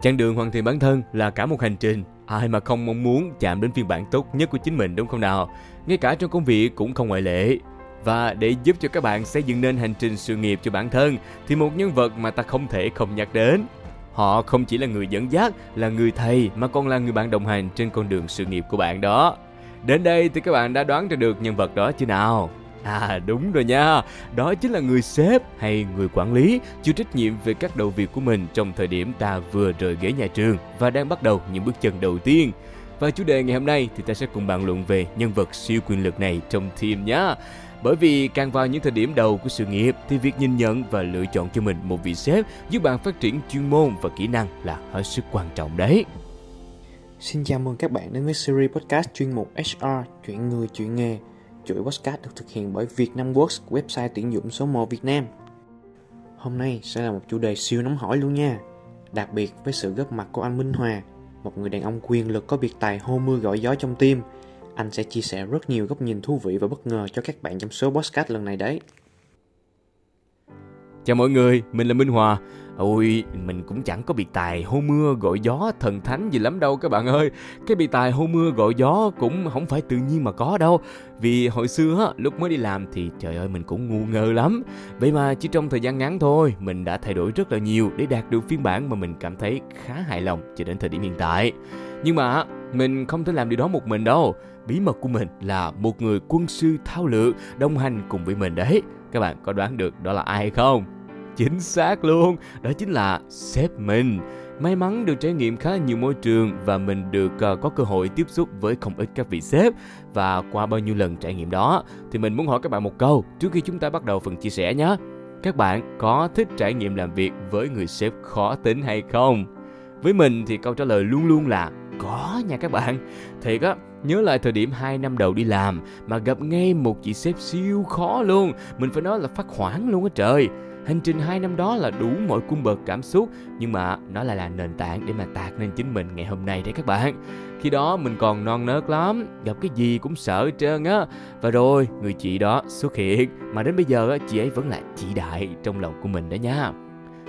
Chặng đường hoàn thiện bản thân là cả một hành trình. Ai mà không mong muốn chạm đến phiên bản tốt nhất của chính mình đúng không nào? Ngay cả trong công việc cũng không ngoại lệ. Và để giúp cho các bạn xây dựng nên hành trình sự nghiệp cho bản thân thì một nhân vật mà ta không thể không nhắc đến. Họ không chỉ là người dẫn dắt, là người thầy mà còn là người bạn đồng hành trên con đường sự nghiệp của bạn đó. Đến đây thì các bạn đã đoán ra được nhân vật đó chưa nào? À đúng rồi nha, đó chính là người sếp hay người quản lý chịu trách nhiệm về các đầu việc của mình trong thời điểm ta vừa rời ghế nhà trường và đang bắt đầu những bước chân đầu tiên. Và chủ đề ngày hôm nay thì ta sẽ cùng bàn luận về nhân vật siêu quyền lực này trong team nhé. Bởi vì càng vào những thời điểm đầu của sự nghiệp thì việc nhìn nhận và lựa chọn cho mình một vị sếp giúp bạn phát triển chuyên môn và kỹ năng là hết sức quan trọng đấy. Xin chào mừng các bạn đến với series podcast chuyên mục HR, chuyện người, chuyện nghề. Chuỗi podcast được thực hiện bởi Vietnamworks, website tuyển dụng số 1 Việt Nam. Hôm nay sẽ là một chủ đề siêu nóng hỏi luôn nha. Đặc biệt với sự góp mặt của anh Minh Hòa, một người đàn ông quyền lực có biệt tài hô mưa gọi gió trong tim, anh sẽ chia sẻ rất nhiều góc nhìn thú vị và bất ngờ cho các bạn trong số podcast lần này đấy. Chào mọi người, mình là Minh Hòa. Ôi, mình cũng chẳng có biệt tài hô mưa gọi gió thần thánh gì lắm đâu các bạn ơi. Cái biệt tài hô mưa gọi gió cũng không phải tự nhiên mà có đâu. Vì hồi xưa á, lúc mới đi làm thì trời ơi mình cũng ngu ngơ lắm. Vậy mà chỉ trong thời gian ngắn thôi, mình đã thay đổi rất là nhiều để đạt được phiên bản mà mình cảm thấy khá hài lòng cho đến thời điểm hiện tại. Nhưng mà mình không thể làm điều đó một mình đâu. Bí mật của mình là một người quân sư thao lược đồng hành cùng với mình đấy. Các bạn có đoán được đó là ai không? Chính xác luôn, đó chính là sếp mình. May mắn được trải nghiệm khá nhiều môi trường và mình được uh, có cơ hội tiếp xúc với không ít các vị sếp và qua bao nhiêu lần trải nghiệm đó thì mình muốn hỏi các bạn một câu trước khi chúng ta bắt đầu phần chia sẻ nhé. Các bạn có thích trải nghiệm làm việc với người sếp khó tính hay không? Với mình thì câu trả lời luôn luôn là có nha các bạn. Thiệt á, nhớ lại thời điểm 2 năm đầu đi làm mà gặp ngay một chị sếp siêu khó luôn. Mình phải nói là phát hoảng luôn á trời. Hành trình 2 năm đó là đủ mọi cung bậc cảm xúc nhưng mà nó lại là nền tảng để mà tạc nên chính mình ngày hôm nay đấy các bạn. Khi đó mình còn non nớt lắm, gặp cái gì cũng sợ hết trơn á. Và rồi, người chị đó xuất hiện mà đến bây giờ chị ấy vẫn là chị đại trong lòng của mình đó nha.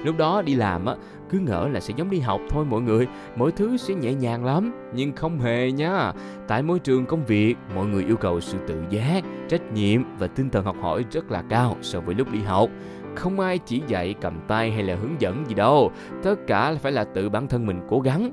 Lúc đó đi làm á, cứ ngỡ là sẽ giống đi học thôi mọi người, mọi thứ sẽ nhẹ nhàng lắm, nhưng không hề nha. Tại môi trường công việc, mọi người yêu cầu sự tự giác, trách nhiệm và tinh thần học hỏi rất là cao so với lúc đi học. Không ai chỉ dạy cầm tay hay là hướng dẫn gì đâu, tất cả phải là tự bản thân mình cố gắng.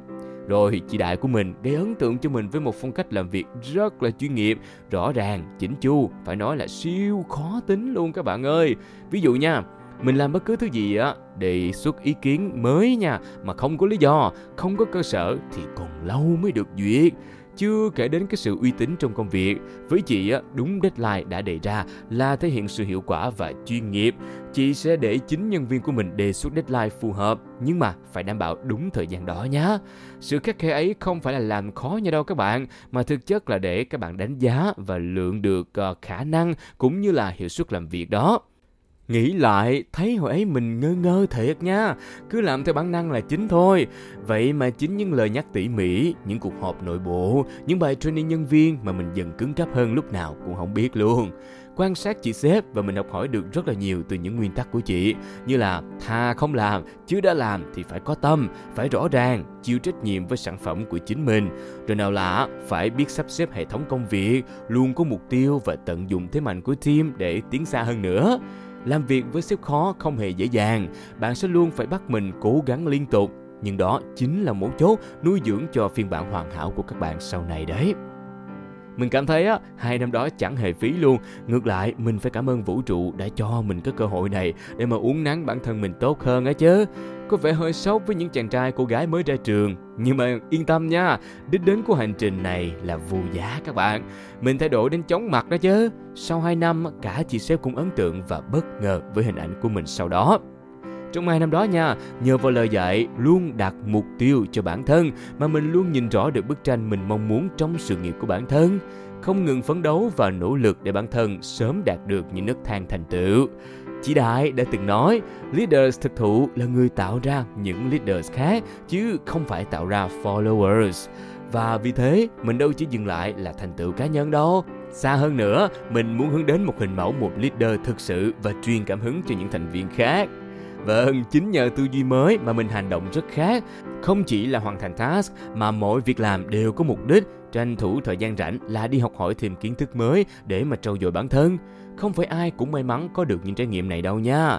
Rồi chị đại của mình gây ấn tượng cho mình với một phong cách làm việc rất là chuyên nghiệp, rõ ràng, chỉnh chu, phải nói là siêu khó tính luôn các bạn ơi. Ví dụ nha, mình làm bất cứ thứ gì á đề xuất ý kiến mới nha mà không có lý do không có cơ sở thì còn lâu mới được duyệt chưa kể đến cái sự uy tín trong công việc, với chị á, đúng deadline đã đề ra là thể hiện sự hiệu quả và chuyên nghiệp. Chị sẽ để chính nhân viên của mình đề xuất deadline phù hợp, nhưng mà phải đảm bảo đúng thời gian đó nhé sự khắc khe ấy không phải là làm khó nha đâu các bạn, mà thực chất là để các bạn đánh giá và lượng được ờ, khả năng cũng như là hiệu suất làm việc đó. Nghĩ lại, thấy hồi ấy mình ngơ ngơ thiệt nha, cứ làm theo bản năng là chính thôi. Vậy mà chính những lời nhắc tỉ mỉ, những cuộc họp nội bộ, những bài training nhân viên mà mình dần cứng cáp hơn lúc nào cũng không biết luôn. Quan sát chị sếp và mình học hỏi được rất là nhiều từ những nguyên tắc của chị, như là thà không làm, chứ đã làm thì phải có tâm, phải rõ ràng, chịu trách nhiệm với sản phẩm của chính mình. Rồi nào là phải biết sắp xếp hệ thống công việc, luôn có mục tiêu và tận dụng thế mạnh của team để tiến xa hơn nữa. Làm việc với sếp khó không hề dễ dàng, bạn sẽ luôn phải bắt mình cố gắng liên tục, nhưng đó chính là mấu chốt nuôi dưỡng cho phiên bản hoàn hảo của các bạn sau này đấy. Mình cảm thấy á, hai năm đó chẳng hề phí luôn. Ngược lại, mình phải cảm ơn vũ trụ đã cho mình cái cơ hội này để mà uống nắng bản thân mình tốt hơn á chứ. Có vẻ hơi sốc với những chàng trai cô gái mới ra trường. Nhưng mà yên tâm nha, đích đến của hành trình này là vô giá các bạn. Mình thay đổi đến chóng mặt đó chứ. Sau 2 năm, cả chị sếp cũng ấn tượng và bất ngờ với hình ảnh của mình sau đó. Trong hai năm đó nha, nhờ vào lời dạy luôn đặt mục tiêu cho bản thân mà mình luôn nhìn rõ được bức tranh mình mong muốn trong sự nghiệp của bản thân. Không ngừng phấn đấu và nỗ lực để bản thân sớm đạt được những nấc thang thành tựu. chỉ Đại đã từng nói, leaders thực thụ là người tạo ra những leaders khác chứ không phải tạo ra followers. Và vì thế, mình đâu chỉ dừng lại là thành tựu cá nhân đâu. Xa hơn nữa, mình muốn hướng đến một hình mẫu một leader thực sự và truyền cảm hứng cho những thành viên khác. Vâng, chính nhờ tư duy mới mà mình hành động rất khác. Không chỉ là hoàn thành task mà mỗi việc làm đều có mục đích, tranh thủ thời gian rảnh là đi học hỏi thêm kiến thức mới để mà trau dồi bản thân. Không phải ai cũng may mắn có được những trải nghiệm này đâu nha.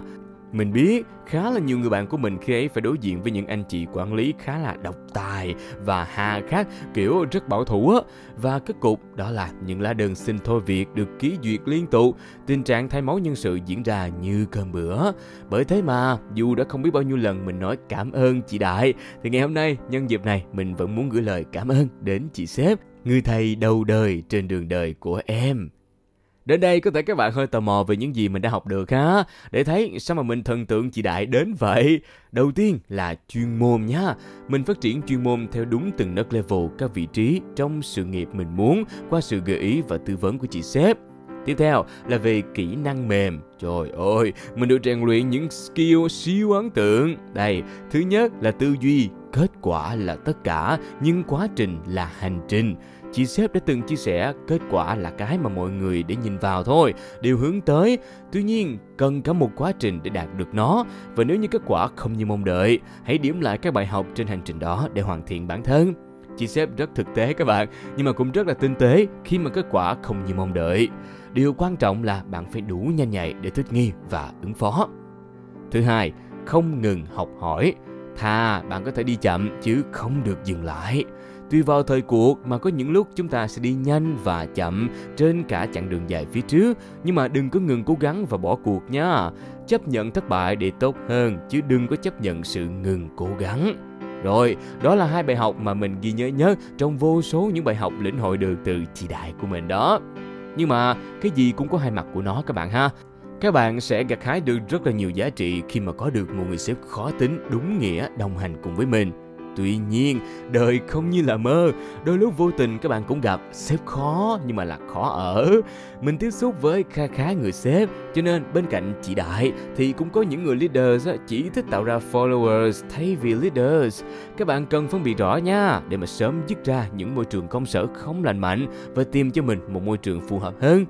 Mình biết khá là nhiều người bạn của mình khi ấy phải đối diện với những anh chị quản lý khá là độc tài và hà khắc kiểu rất bảo thủ á. Và kết cục đó là những lá đơn xin thôi việc được ký duyệt liên tục, tình trạng thay máu nhân sự diễn ra như cơm bữa. Bởi thế mà dù đã không biết bao nhiêu lần mình nói cảm ơn chị Đại thì ngày hôm nay nhân dịp này mình vẫn muốn gửi lời cảm ơn đến chị sếp, người thầy đầu đời trên đường đời của em. Đến đây có thể các bạn hơi tò mò về những gì mình đã học được ha, để thấy sao mà mình thần tượng chị Đại đến vậy. Đầu tiên là chuyên môn nhá. Mình phát triển chuyên môn theo đúng từng nấc level các vị trí trong sự nghiệp mình muốn qua sự gợi ý và tư vấn của chị sếp. Tiếp theo là về kỹ năng mềm. Trời ơi, mình được rèn luyện những skill siêu ấn tượng. Đây, thứ nhất là tư duy, kết quả là tất cả, nhưng quá trình là hành trình. Chị sếp đã từng chia sẻ kết quả là cái mà mọi người để nhìn vào thôi, đều hướng tới. Tuy nhiên, cần cả một quá trình để đạt được nó. Và nếu như kết quả không như mong đợi, hãy điểm lại các bài học trên hành trình đó để hoàn thiện bản thân. Chị sếp rất thực tế các bạn, nhưng mà cũng rất là tinh tế khi mà kết quả không như mong đợi. Điều quan trọng là bạn phải đủ nhanh nhạy để thích nghi và ứng phó. Thứ hai, không ngừng học hỏi. Thà bạn có thể đi chậm chứ không được dừng lại. Tùy vào thời cuộc mà có những lúc chúng ta sẽ đi nhanh và chậm trên cả chặng đường dài phía trước, nhưng mà đừng có ngừng cố gắng và bỏ cuộc nha. Chấp nhận thất bại để tốt hơn chứ đừng có chấp nhận sự ngừng cố gắng. Rồi, đó là hai bài học mà mình ghi nhớ nhất trong vô số những bài học lĩnh hội được từ chị đại của mình đó. Nhưng mà cái gì cũng có hai mặt của nó các bạn ha. Các bạn sẽ gặt hái được rất là nhiều giá trị khi mà có được một người sếp khó tính đúng nghĩa đồng hành cùng với mình. Tuy nhiên, đời không như là mơ, đôi lúc vô tình các bạn cũng gặp sếp khó nhưng mà là khó ở. Mình tiếp xúc với kha khá người sếp, cho nên bên cạnh chị Đại thì cũng có những người leaders chỉ thích tạo ra followers thay vì leaders. Các bạn cần phân biệt rõ nha, để mà sớm dứt ra những môi trường công sở không lành mạnh và tìm cho mình một môi trường phù hợp hơn.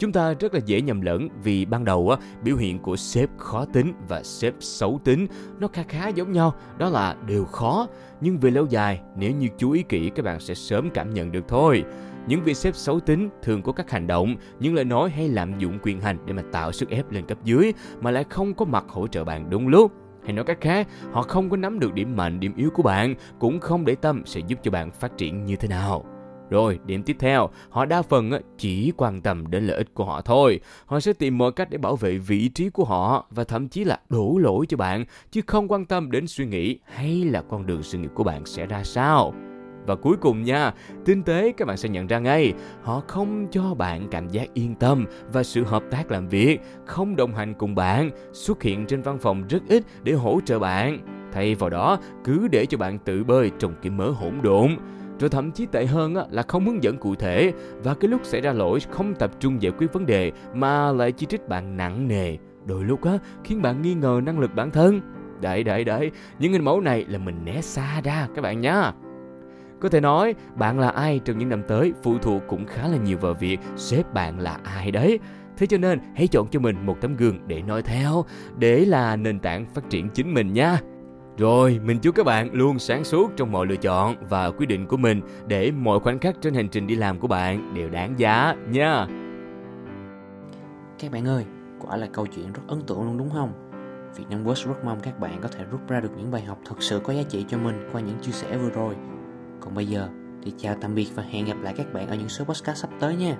Chúng ta rất là dễ nhầm lẫn vì ban đầu á, biểu hiện của sếp khó tính và sếp xấu tính nó khá khá giống nhau, đó là đều khó. Nhưng về lâu dài, nếu như chú ý kỹ các bạn sẽ sớm cảm nhận được thôi. Những vị sếp xấu tính thường có các hành động, những lời nói hay lạm dụng quyền hành để mà tạo sức ép lên cấp dưới mà lại không có mặt hỗ trợ bạn đúng lúc. Hay nói cách khác, họ không có nắm được điểm mạnh, điểm yếu của bạn, cũng không để tâm sẽ giúp cho bạn phát triển như thế nào. Rồi, điểm tiếp theo, họ đa phần chỉ quan tâm đến lợi ích của họ thôi. Họ sẽ tìm mọi cách để bảo vệ vị trí của họ và thậm chí là đổ lỗi cho bạn, chứ không quan tâm đến suy nghĩ hay là con đường sự nghiệp của bạn sẽ ra sao. Và cuối cùng nha, tinh tế các bạn sẽ nhận ra ngay, họ không cho bạn cảm giác yên tâm và sự hợp tác làm việc, không đồng hành cùng bạn, xuất hiện trên văn phòng rất ít để hỗ trợ bạn. Thay vào đó, cứ để cho bạn tự bơi trong cái mớ hỗn độn rồi thậm chí tệ hơn là không hướng dẫn cụ thể. Và cái lúc xảy ra lỗi không tập trung giải quyết vấn đề mà lại chỉ trích bạn nặng nề. Đôi lúc á khiến bạn nghi ngờ năng lực bản thân. Đấy đấy đấy. Những hình mẫu này là mình né xa ra các bạn nhá. Có thể nói bạn là ai trong những năm tới phụ thuộc cũng khá là nhiều vào việc sếp bạn là ai đấy. Thế cho nên hãy chọn cho mình một tấm gương để noi theo, để là nền tảng phát triển chính mình nha. Rồi, mình chúc các bạn luôn sáng suốt trong mọi lựa chọn và quyết định của mình để mọi khoảnh khắc trên hành trình đi làm của bạn đều đáng giá nha. Các bạn ơi, quả là câu chuyện rất ấn tượng luôn đúng không? Việt Nam Works rất mong các bạn có thể rút ra được những bài học thật sự có giá trị cho mình qua những chia sẻ vừa rồi. Còn bây giờ thì chào tạm biệt và hẹn gặp lại các bạn ở những số podcast sắp tới nha.